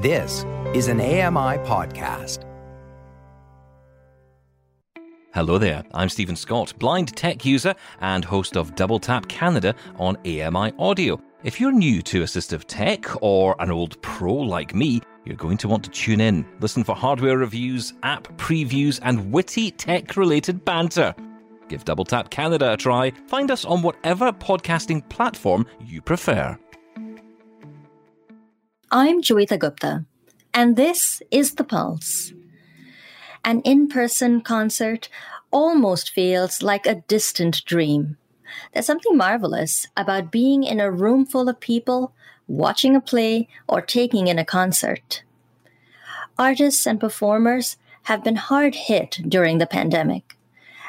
This is an AMI podcast. Hello there, I'm Stephen Scott, blind tech user and host of Double Tap Canada on AMI Audio. If you're new to assistive tech or an old pro like me, you're going to want to tune in, listen for hardware reviews, app previews, and witty tech related banter. Give Double Tap Canada a try. Find us on whatever podcasting platform you prefer. I'm Joeita Gupta, and this is The Pulse. An in person concert almost feels like a distant dream. There's something marvelous about being in a room full of people, watching a play, or taking in a concert. Artists and performers have been hard hit during the pandemic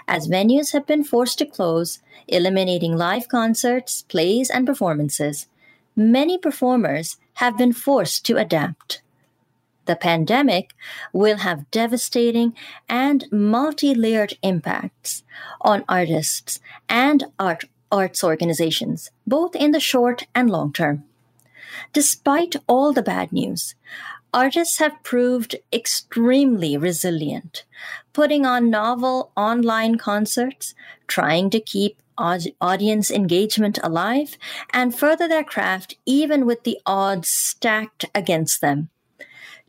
as venues have been forced to close, eliminating live concerts, plays, and performances, many performers have been forced to adapt. The pandemic will have devastating and multi layered impacts on artists and art, arts organizations, both in the short and long term. Despite all the bad news, artists have proved extremely resilient, putting on novel online concerts, trying to keep audience engagement alive, and further their craft even with the odds stacked against them.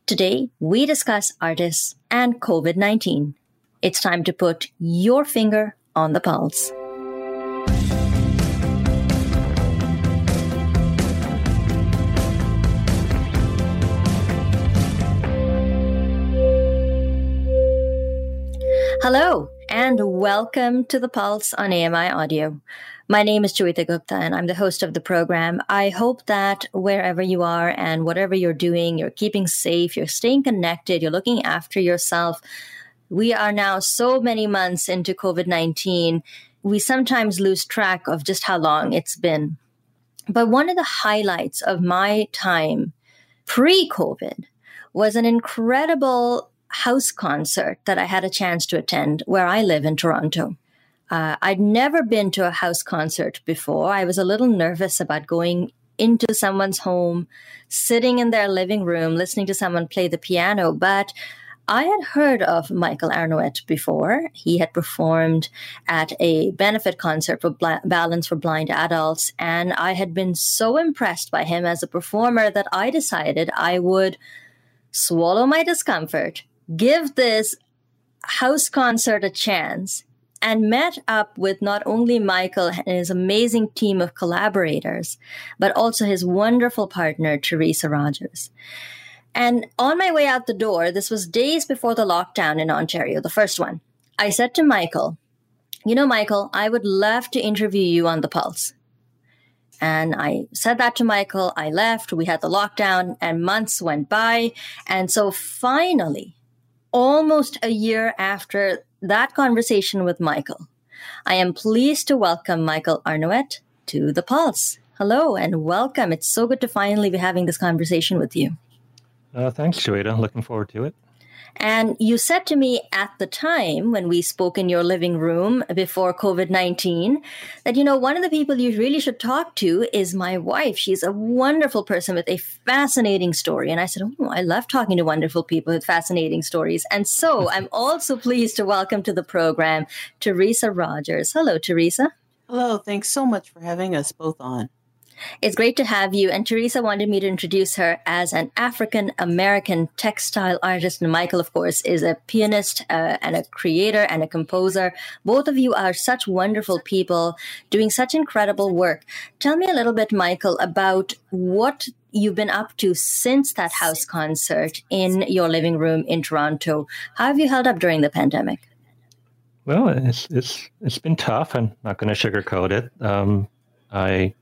Today, we discuss artists and COVID 19. It's time to put your finger on the pulse. Hello, and welcome to the Pulse on AMI Audio. My name is Joeita Gupta, and I'm the host of the program. I hope that wherever you are and whatever you're doing, you're keeping safe, you're staying connected, you're looking after yourself. We are now so many months into COVID 19, we sometimes lose track of just how long it's been. But one of the highlights of my time pre COVID was an incredible house concert that I had a chance to attend where I live in Toronto. Uh, I'd never been to a house concert before. I was a little nervous about going into someone's home, sitting in their living room, listening to someone play the piano. But I had heard of Michael Arnowitt before. He had performed at a benefit concert for Bl- Balance for Blind Adults, and I had been so impressed by him as a performer that I decided I would swallow my discomfort give this house concert a chance and met up with not only Michael and his amazing team of collaborators, but also his wonderful partner, Therisa Rogers. And on my way out the door, this was days before the lockdown in Ontario, the first one, I said to Michael, You know, Michael, I would love to interview you on the Pulse. And I said that to Michael. I left. We had the lockdown, and months went by. And so finally, almost a year after that conversation with Michael, I am pleased to welcome Michael Arnowitt to the Pulse. Hello and welcome. It's so good to finally be having this conversation with you. Uh, thanks, Joeita. Looking forward to it. And you said to me at the time when we spoke in your living room before COVID 19 that, you know, one of the people you really should talk to is my wife. She's a wonderful person with a fascinating story. And I said, Oh, I love talking to wonderful people with fascinating stories. And so I'm also pleased to welcome to the program Therisa Rogers. Hello, Therisa. Hello. Thanks so much for having us both on. It's great to have you. And Therisa wanted me to introduce her as an African American textile artist. And Michael, of course, is a pianist uh, and a creator and a composer. Both of you are such wonderful people doing such incredible work. Tell me a little bit, Michael, about what you've been up to since that house concert in your living room in Toronto. How have you held up during the pandemic? Well, it's it's it's been tough. I'm not going to sugarcoat it. Um, I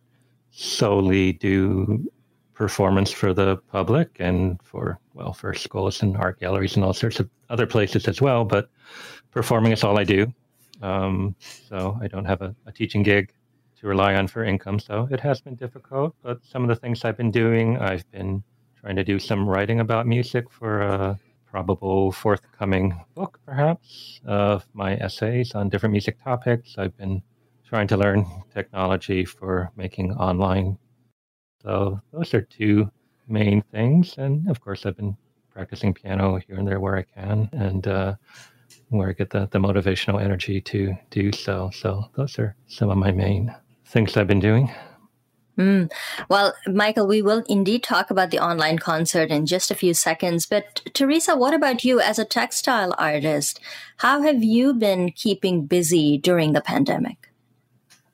solely do performance for the public and for well for schools and art galleries and all sorts of other places as well but performing is all i do. Um, so i don't have a, a, teaching gig to rely on for income so it has been difficult but some of the things i've been doing i've been trying to do some writing about music for a probable forthcoming book perhaps of my essays on different music topics. I've been trying to learn technology for making online. So those are two main things. And of course, I've been practicing piano here and there where I can, and uh, where I get the, the motivational energy to do so. So those are some of my main things I've been doing. Mm. Well, Michael, we will indeed talk about the online concert in just a few seconds. But Therisa, what about you as a textile artist? How have you been keeping busy during the pandemic?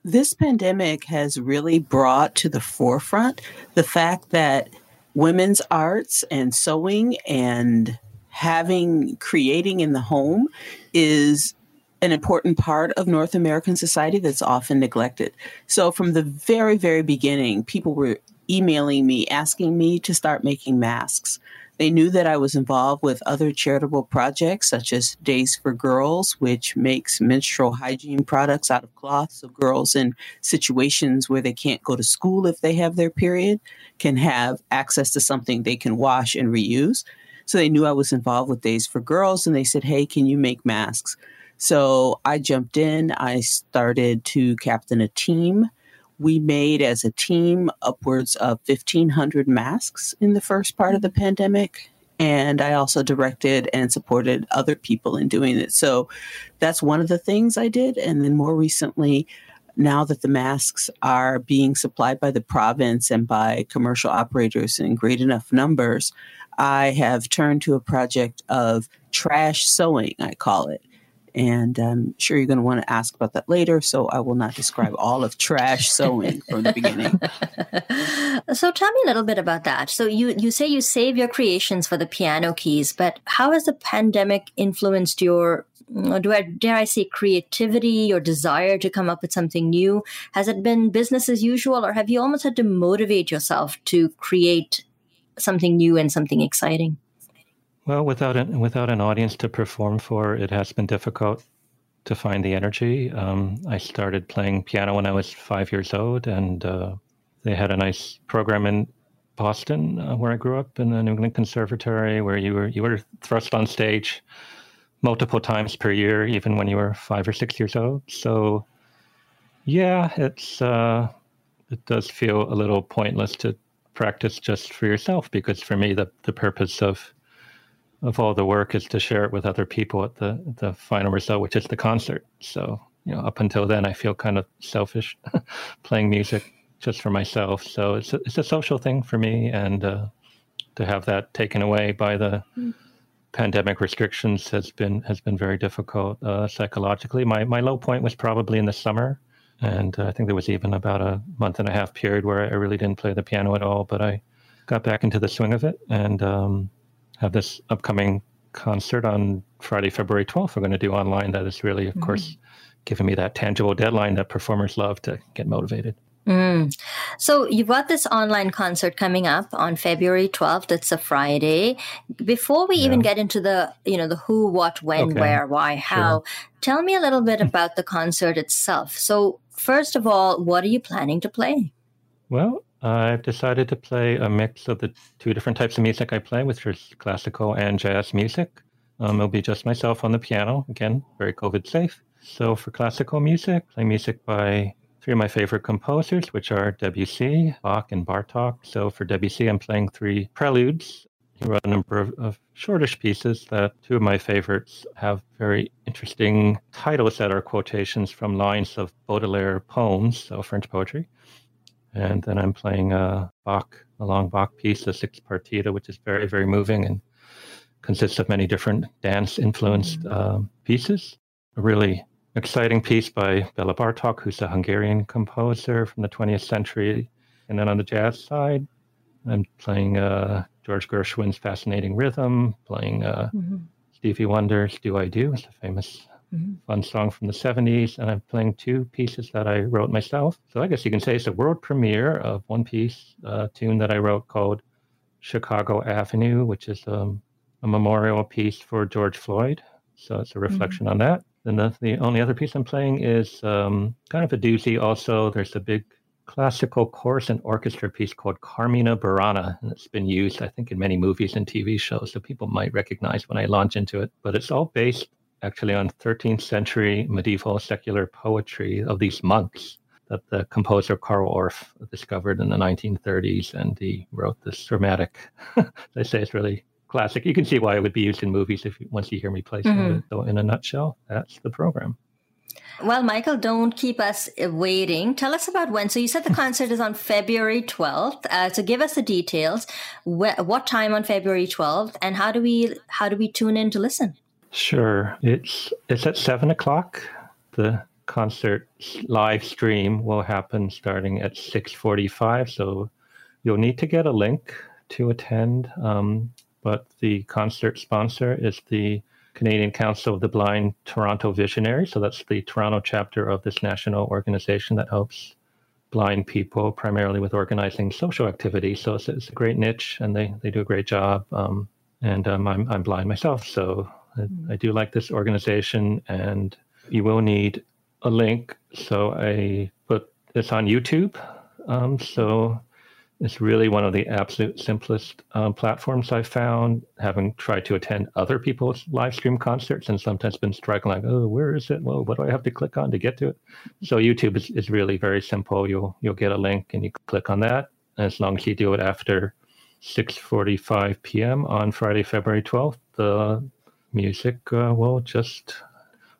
This pandemic has really brought to the forefront the fact that women's arts and sewing and having creating in the home is an important part of North American society that's often neglected. So, from the very, very beginning, people were emailing me asking me to start making masks. They knew that I was involved with other charitable projects such as Days for Girls, which makes menstrual hygiene products out of cloth. So girls in situations where they can't go to school if they have their period can have access to something they can wash and reuse. So they knew I was involved with Days for Girls and they said, Hey, can you make masks? So I jumped in. I started to captain a team. We made as a team upwards of 1,500 masks in the first part of the mm-hmm. pandemic. And I also directed and supported other people in doing it. So that's one of the things I did. And then more recently, now that the masks are being supplied by the province and by commercial operators in great enough numbers, I have turned to a project of trash sewing, I call it. And I'm sure you're going to want to ask about that later. So I will not describe all of trash sewing from the beginning. so tell me a little bit about that. So you, you say you save your creations for the piano keys, but how has the pandemic influenced your do I dare I say creativity or desire to come up with something new? Has it been business as usual, or have you almost had to motivate yourself to create something new and something exciting? Well, without an, without an audience to perform for, it has been difficult to find the energy. Um, I started playing piano when I was five years old, and uh, they had a nice program in Boston, uh, where I grew up, in the New England Conservatory, where you were you were thrust on stage multiple times per year, even when you were five or six years old. So, yeah, it's uh, it does feel a little pointless to practice just for yourself because for me, the the purpose of of all the work is to share it with other people at the the final result, which is the concert. So you know, up until then, I feel kind of selfish playing music just for myself. So it's a, it's a social thing for me, and uh, to have that taken away by the mm. pandemic restrictions has been has been very difficult uh, psychologically. My my low point was probably in the summer, and uh, I think there was even about a month and a half period where I really didn't play the piano at all. But I got back into the swing of it, and um, have this upcoming concert on Friday, February 12th. We're going to do online. That is really, of mm-hmm. course, giving me that tangible deadline that performers love to get motivated. Mm. So you've got this online concert coming up on February 12th. It's a Friday. Before we yeah. even get into the, you know, the who, what, when, okay. where, why, how, sure. tell me a little bit about the concert itself. So first of all, what are you planning to play? Well, I've decided to play a mix of the two different types of music I play, which is classical and jazz music. Um, it'll be just myself on the piano, again, very COVID safe. So for classical music, play music by three of my favorite composers, which are Debussy, Bach, and Bartok. So for Debussy, I'm playing three preludes. He wrote a number of, of shortish pieces that two of my favorites have very interesting titles that are quotations from lines of Baudelaire poems, so French poetry. And then I'm playing a Bach, a long Bach piece, a six partita, which is very, very moving and consists of many different dance influenced mm. uh, pieces. A really exciting piece by Bela Bartok, who's a Hungarian composer from the 20th century. And then on the jazz side, I'm playing uh, George Gershwin's Fascinating Rhythm, playing uh, mm-hmm. Stevie Wonder's Do I Do, it's a famous mm-hmm. fun song from the 70s. And I'm playing two pieces that I wrote myself. So I guess you can say it's a world premiere of one piece, uh, tune that I wrote called Chicago Avenue, which is um, a memorial piece for George Floyd. So it's a mm-hmm. reflection mm-hmm. on that. And the, the only other piece I'm playing is um, kind of a doozy. Also, there's a big classical chorus and orchestra piece called Carmina Burana, and it's been used, I think, in many movies and TV shows, so people might recognize when I launch into it. But it's all based actually on 13th century medieval secular poetry of these monks. that the composer Carl Orff discovered in the 1930s, and he wrote this dramatic. they say it's really classic. You can see why it would be used in movies if once you hear me play some mm-hmm. of it. So, in a nutshell, that's the program. Well, Michael, don't keep us waiting. Tell us about when. So you said the concert is on February 12th. Uh, so give us the details. Wh- what time on February 12th, and how do we how do we tune in to listen? Sure, it's it's at seven o'clock. The concert live stream will happen starting at 6.45 so you'll need to get a link to attend um, but the concert sponsor is the canadian council of the blind toronto visionary so that's the toronto chapter of this national organization that helps blind people primarily with organizing social activities so it's, it's a great niche and they, they do a great job um, and um, I'm, I'm blind myself so I, I do like this organization and you will need a link. So I put this on YouTube. Um, so it's really one of the absolute simplest um, platforms I've found, having tried to attend other people's live stream concerts and sometimes been struggling, like, oh, where is it? Well, what do I have to click on to get to it? So YouTube is, is really very simple. You'll you'll get a link and you click on that. As long as you do it after 6:45 p.m. on Friday, February 12th, the music uh, will just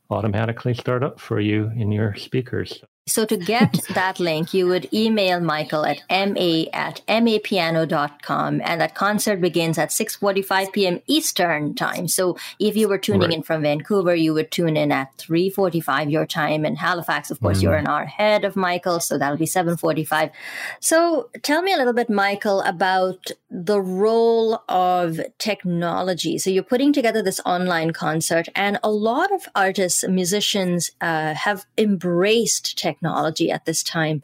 automatically start up for you in your speakers. So to get that link, you would email Michael at ma at mapiano.com and that concert begins at 6.45 p.m. Eastern time. So if you were tuning right. in from Vancouver, you would tune in at 3.45 your time. In Halifax, of course, mm. you're an hour ahead of Michael, so that'll be 7.45. So tell me a little bit, Michael, about the role of technology. So you're putting together this online concert and a lot of artists, musicians uh, have embraced technology at this time.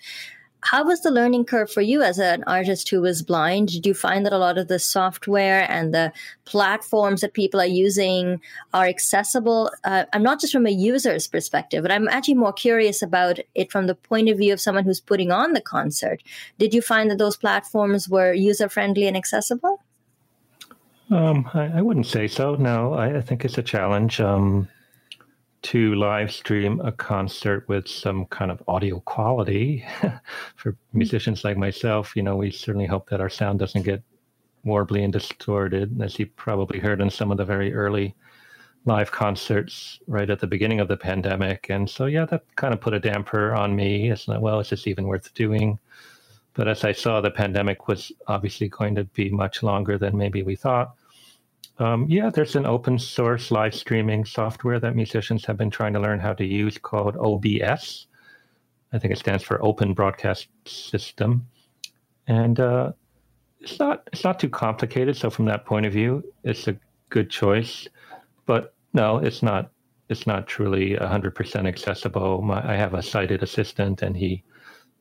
How was the learning curve for you as an artist who was blind? Did you find that a lot of the software and the platforms that people are using are accessible? Uh, I'm not just from a user's perspective, but I'm actually more curious about it from the point of view of someone who's putting on the concert. Did you find that those platforms were user friendly and accessible? Um, I, I, wouldn't say so. No, I, I think it's a challenge. Um, to live stream a concert with some kind of audio quality. For hmm. musicians like myself you know we certainly hope that our sound doesn't get warbly and distorted as you probably heard in some of the very early live concerts right at the beginning of the pandemic. And so yeah that kind of put a damper on me. It's not well it's just even worth doing? But as i saw the pandemic was obviously going to be much longer than maybe we thought um, yeah, there's an open source live streaming software that musicians have been trying to learn how to use called OBS. I think it stands for Open Broadcast System, and uh, it's not it's not too complicated. So from that point of view, it's a good choice. But no, it's not it's not truly 100% accessible. My, I have a sighted assistant, and he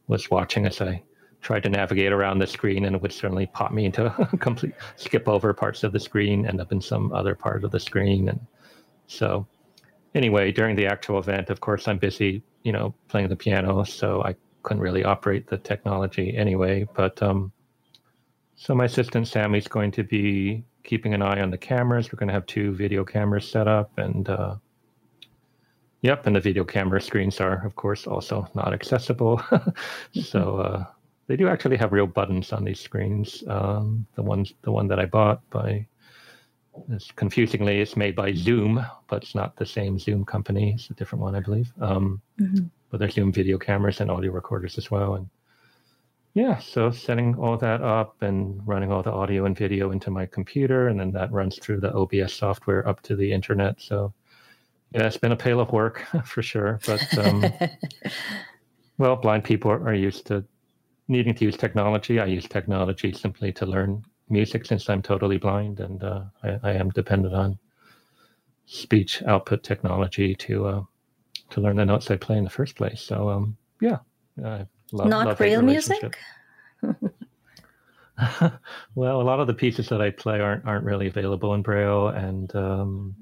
was watching as I tried to navigate around the screen and it would certainly pop me into a complete skip over parts of the screen, end up in some other part of the screen. And so anyway, during the actual event, of course, I'm busy, you know, playing the piano, so I couldn't really operate the technology anyway. But um, so my assistant Sammy's going to be keeping an eye on the cameras. We're going to have two video cameras set up, and uh, yep, and the video camera screens are, of course, also not accessible. so uh, they do actually have real buttons on these screens. Um, the ones, the one that I bought by, it's confusingly, it's made by Zoom, but it's not the same Zoom company. It's a different one, I believe. Um, mm-hmm. But there's Zoom video cameras and audio recorders as well. And yeah, so setting all that up and running all the audio and video into my computer, and then that runs through the OBS software up to the internet. So yeah, it's been a pail of work for sure. But um, well, blind people are used to needing to use technology, I use technology simply to learn music since I'm totally blind and uh, I, I, am dependent on speech output technology to uh, to learn the notes I play in the first place. So um, yeah, I love, not love real music. well, a lot of the pieces that I play aren't aren't really available in Braille, and um,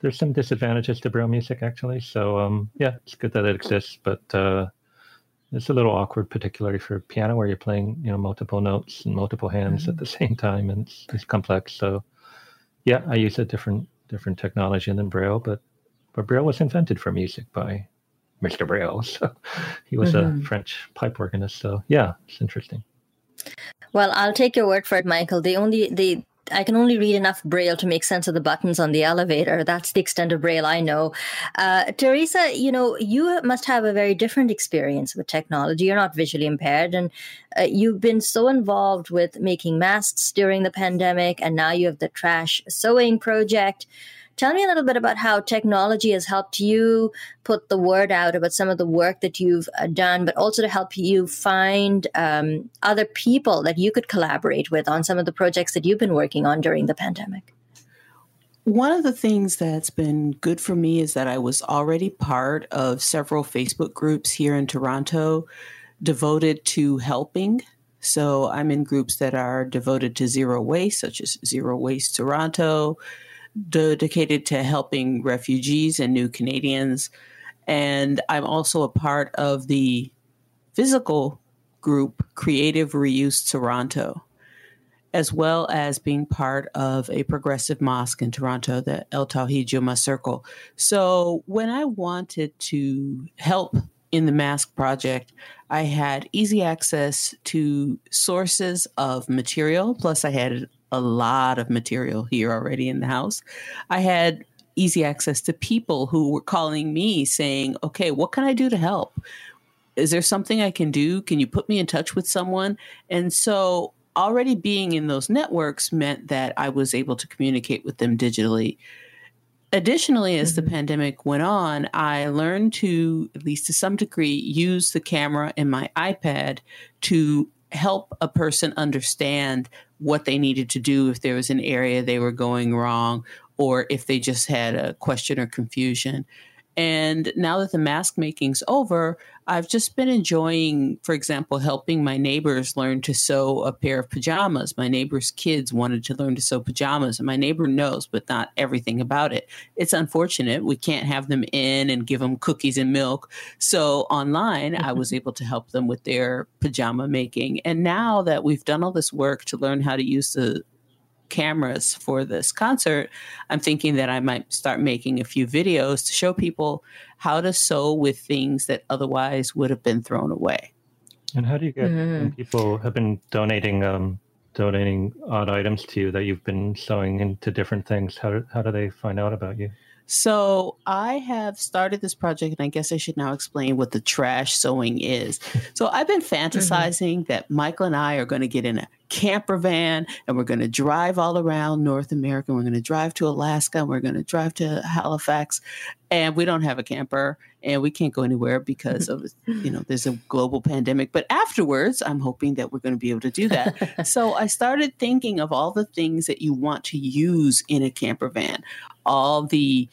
there's some disadvantages to Braille music actually. So um, yeah, it's good that it exists, but uh, it's a little awkward, particularly for piano, where you're playing, you know, multiple notes and multiple hands mm-hmm. at the same time, and it's, it's, complex. So, yeah, I use a different different technology than Braille, but but Braille was invented for music by Mr. Braille. So he was mm-hmm. a French pipe organist. So yeah, it's interesting. Well, I'll take your word for it, Michael. The only the I can only read enough Braille to make sense of the buttons on the elevator. That's the extent of Braille I know. Uh, Therisa, you know, you must have a very different experience with technology. You're not visually impaired, and uh, you've been so involved with making masks during the pandemic, and now you have the trash sewing project. Tell me a little bit about how technology has helped you put the word out about some of the work that you've uh, done, but also to help you find um, other people that you could collaborate with on some of the projects that you've been working on during the pandemic. One of the things that's been good for me is that I was already part of several Facebook groups here in Toronto devoted to helping. So I'm in groups that are devoted to zero waste, such as Zero Waste Toronto, dedicated to helping refugees and new Canadians. And I'm also a part of the physical group Creative Reuse Toronto, as well as being part of a progressive mosque in Toronto, the El Tawhid Juma Circle. So when I wanted to help in the mask project, I had easy access to sources of material, plus I had a lot of material here already in the house. I had easy access to people who were calling me saying, okay, what can I do to help? Is there something I can do? Can you put me in touch with someone? And so already being in those networks meant that I was able to communicate with them digitally. Additionally, as mm-hmm. the pandemic went on, I learned to, at least to some degree, use the camera in my iPad to help a person understand what they needed to do if there was an area they were going wrong or if they just had a question or confusion. And now that the mask making's over, I've just been enjoying, for example, helping my neighbors learn to sew a pair of pajamas. My neighbor's kids wanted to learn to sew pajamas, and my neighbor knows, but not everything about it. It's unfortunate. We can't have them in and give them cookies and milk. So online, I was able to help them with their pajama making. And now that we've done all this work to learn how to use the cameras for this concert, I'm thinking that I might start making a few videos to show people how to sew with things that otherwise would have been thrown away. And how do you get mm. people have been donating um, donating odd items to you that you've been sewing into different things? How how do they find out about you? So I have started this project, and I guess I should now explain what the trash sewing is. So I've been fantasizing mm-hmm. that Michael and I are going to get in a camper van and we're going to drive all around North America. We're going to drive to Alaska and we're going to drive to Halifax. And we don't have a camper and we can't go anywhere because of, you know, there's a global pandemic. But afterwards, I'm hoping that we're going to be able to do that. so I started thinking of all the things that you want to use in a camper van, all the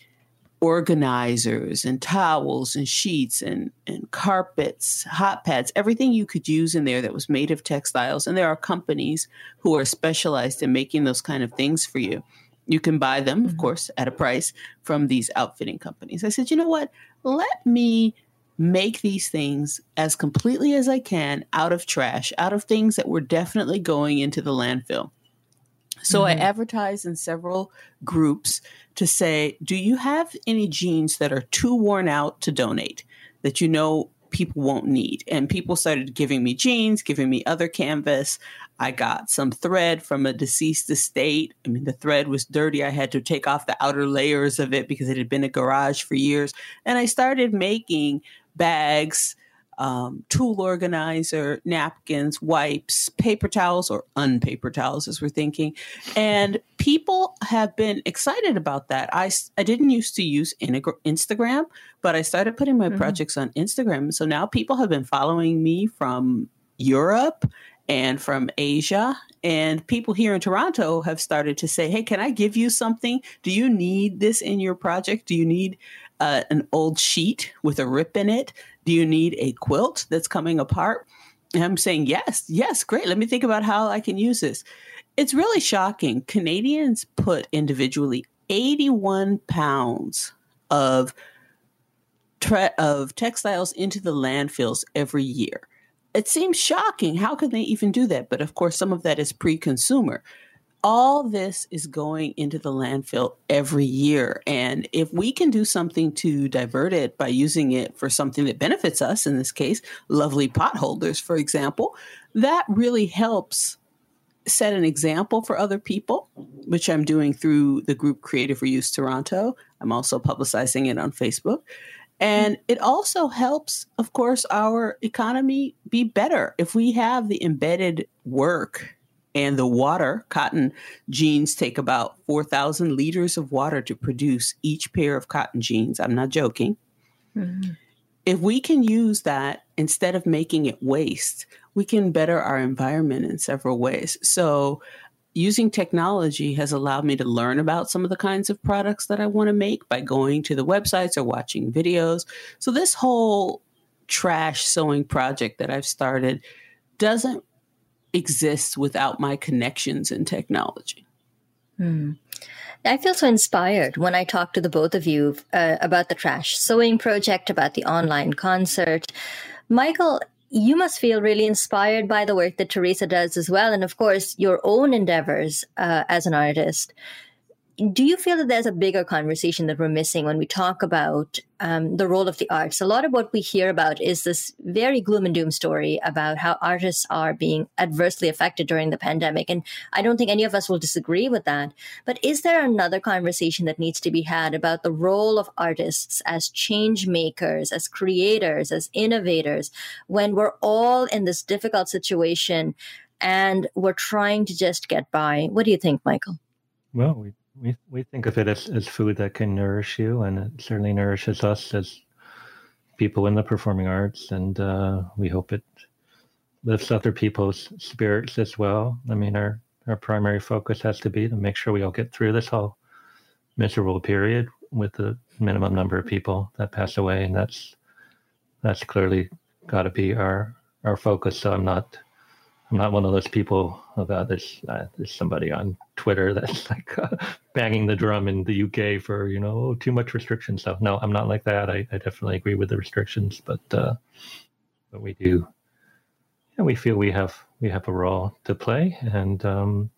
organizers and towels and sheets and, and carpets, hot pads, everything you could use in there that was made of textiles. And there are companies who are specialized in making those kind of things for you. You can buy them, of mm-hmm. course, at a price from these outfitting companies. I said, you know what? Let me make these things as completely as I can out of trash, out of things that were definitely going into the landfill. So mm-hmm. I advertised in several groups to say, do you have any jeans that are too worn out to donate that you know people won't need? And people started giving me jeans, giving me other canvas. I got some thread from a deceased estate. I mean, the thread was dirty. I had to take off the outer layers of it because it had been a garage for years. And I started making bags um, tool organizer, napkins, wipes, paper towels, or unpaper towels, as we're thinking. And people have been excited about that. I, I didn't used to use Instagram, but I started putting my mm-hmm. projects on Instagram. So now people have been following me from Europe and from Asia. And people here in Toronto have started to say, hey, can I give you something? Do you need this in your project? Do you need uh, an old sheet with a rip in it? Do you need a quilt that's coming apart? And I'm saying, yes, yes, great. Let me think about how I can use this. It's really shocking. Canadians put individually 81 pounds of tre- of textiles into the landfills every year. It seems shocking. How can they even do that? But of course, some of that is pre-consumer. All this is going into the landfill every year. And if we can do something to divert it by using it for something that benefits us, in this case, lovely potholders, for example, that really helps set an example for other people, which I'm doing through the group Creative Reuse Toronto. I'm also publicizing it on Facebook. And it also helps, of course, our economy be better. If we have the embedded work and the water, cotton jeans take about 4,000 liters of water to produce each pair of cotton jeans. I'm not joking. Mm-hmm. If we can use that instead of making it waste, we can better our environment in several ways. So, using technology has allowed me to learn about some of the kinds of products that I want to make by going to the websites or watching videos. So, this whole trash sewing project that I've started doesn't exist without my connections in technology. Hmm. I feel so inspired when I talk to the both of you uh, about the trash sewing project, about the online concert. Michael, you must feel really inspired by the work that Therisa does as well, and of course, your own endeavors uh, as an artist do you feel that there's a bigger conversation that we're missing when we talk about um, the role of the arts? A lot of what we hear about is this very gloom and doom story about how artists are being adversely affected during the pandemic. And I don't think any of us will disagree with that. But is there another conversation that needs to be had about the role of artists as change makers, as creators, as innovators, when we're all in this difficult situation and we're trying to just get by? What do you think, Michael? Well, we we we think of it as, as food that can nourish you, and it certainly nourishes us as people in the performing arts, and uh, we hope it lifts other people's spirits as well. I mean, our our primary focus has to be to make sure we all get through this whole miserable period with the minimum number of people that pass away, and that's that's clearly got to be our our focus. So I'm not I'm not one of those people about this. Uh, there's somebody on Twitter that's like uh, banging the drum in the UK for you know too much restrictions. So no, I'm not like that. I, I definitely agree with the restrictions, but uh, but we do. Yeah, we feel we have we have a role to play, and um,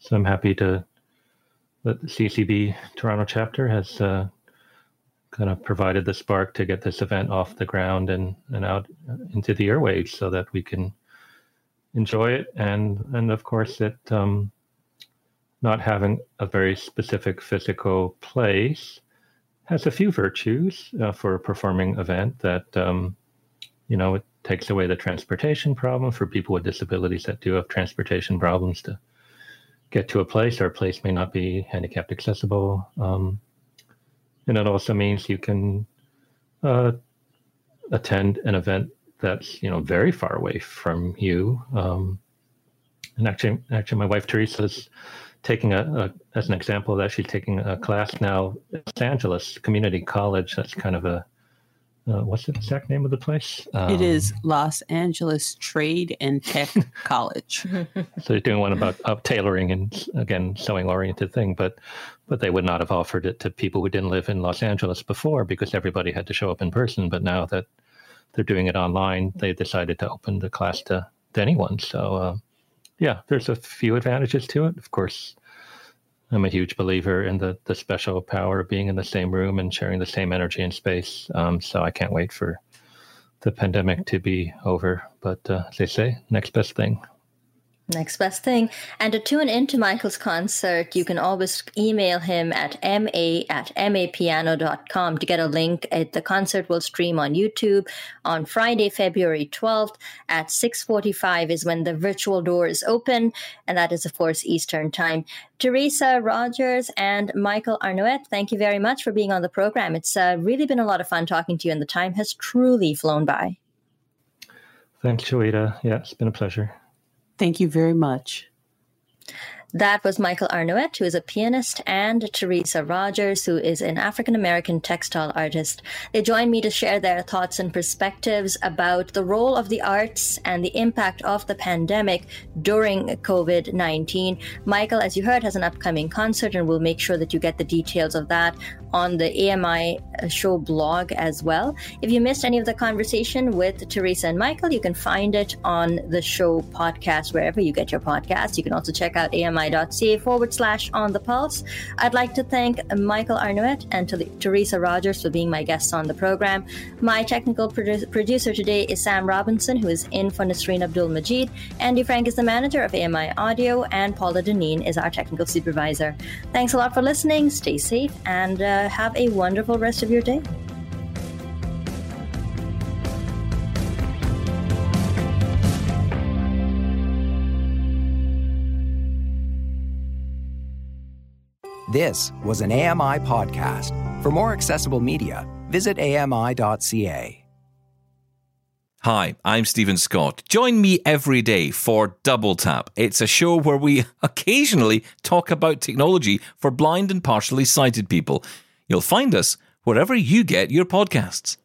so I'm happy to that the CCB Toronto chapter has uh, kind of provided the spark to get this event off the ground and and out into the airwaves, so that we can enjoy it, and and of course it um, not having a very specific physical place has a few virtues uh, for a performing event that um, you know it takes away the transportation problem for people with disabilities that do have transportation problems to get to a place. Or a place may not be handicapped accessible um, and it also means you can uh, attend an event that's you know very far away from you. Um, and actually, actually, my wife Therisa is taking a, a, as an example of that. She's taking a class now, at Los Angeles Community College. That's kind of a uh, what's the exact name of the place? Um, it is Los Angeles Trade and Tech College. so they're doing one about uh, tailoring and again sewing oriented thing, but but they would not have offered it to people who didn't live in Los Angeles before because everybody had to show up in person. But now that they're doing it online. They decided to open the class to, to anyone. So, uh, yeah, there's a few advantages to it. Of course, I'm a huge believer in the the special power of being in the same room and sharing the same energy and space. Um, so I can't wait for the pandemic to be over. But uh, they say, next best thing. Next best thing. And to tune into Michael's concert, you can always email him at ma at mapiano.com to get a link. The concert will stream on YouTube on Friday, February 12th at 6.45 is when the virtual doors open. And that is, of course, Eastern time. Therisa Rogers and Michael Arnowitt, thank you very much for being on the program. It's uh, really been a lot of fun talking to you, and the time has truly flown by. Thanks, Joeita. Yeah, it's been a pleasure. Thank you very much. That was Michael Arnowitt, who is a pianist, and Therisa Rogers, who is an African American textile artist. They joined me to share their thoughts and perspectives about the role of the arts and the impact of the pandemic during COVID 19. Michael, as you heard, has an upcoming concert, and we'll make sure that you get the details of that on the AMI show blog as well. If you missed any of the conversation with Therisa and Michael, you can find it on the show podcast wherever you get your podcast. You can also check out ami.ca forward slash on the pulse. I'd like to thank Michael Arnowitt and Therisa Rogers for being my guests on the program. My technical produ- producer today is Sam Robinson, who is in for Nasreen Abdul Majid. Andy Frank is the manager of AMI Audio, and Paula Deneen is our technical supervisor. Thanks a lot for listening. Stay safe and uh, uh, have a wonderful rest of your day. This was an AMI podcast. For more accessible media, visit ami.ca. Hi, I'm Stephen Scott. Join me every day for Double Tap. It's a show where we occasionally talk about technology for blind and partially sighted people. You'll find us wherever you get your podcasts.